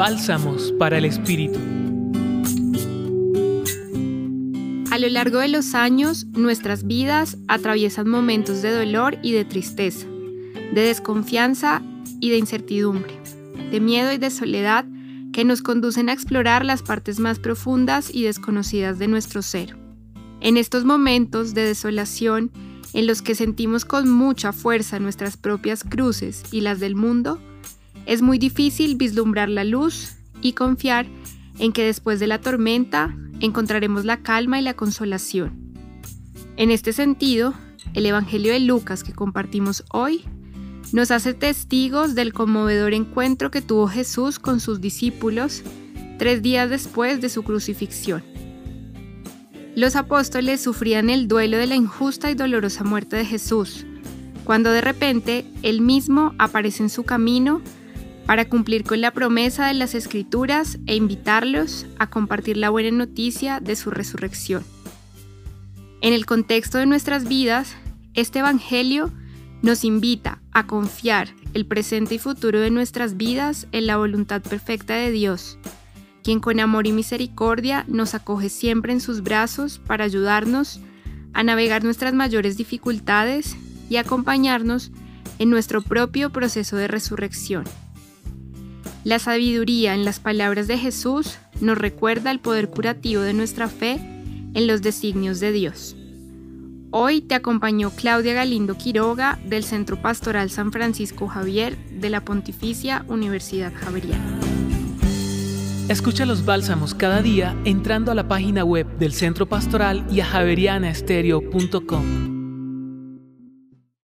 Bálsamos para el Espíritu. A lo largo de los años, nuestras vidas atraviesan momentos de dolor y de tristeza, de desconfianza y de incertidumbre, de miedo y de soledad que nos conducen a explorar las partes más profundas y desconocidas de nuestro ser. En estos momentos de desolación, en los que sentimos con mucha fuerza nuestras propias cruces y las del mundo, es muy difícil vislumbrar la luz y confiar en que después de la tormenta encontraremos la calma y la consolación. En este sentido, el Evangelio de Lucas que compartimos hoy nos hace testigos del conmovedor encuentro que tuvo Jesús con sus discípulos tres días después de su crucifixión. Los apóstoles sufrían el duelo de la injusta y dolorosa muerte de Jesús, cuando de repente Él mismo aparece en su camino para cumplir con la promesa de las Escrituras e invitarlos a compartir la buena noticia de su resurrección. En el contexto de nuestras vidas, este Evangelio nos invita a confiar el presente y futuro de nuestras vidas en la voluntad perfecta de Dios, quien con amor y misericordia nos acoge siempre en sus brazos para ayudarnos a navegar nuestras mayores dificultades y acompañarnos en nuestro propio proceso de resurrección. La sabiduría en las palabras de Jesús nos recuerda el poder curativo de nuestra fe en los designios de Dios. Hoy te acompañó Claudia Galindo Quiroga del Centro Pastoral San Francisco Javier de la Pontificia Universidad Javeriana. Escucha los bálsamos cada día entrando a la página web del Centro Pastoral y a javerianaestereo.com.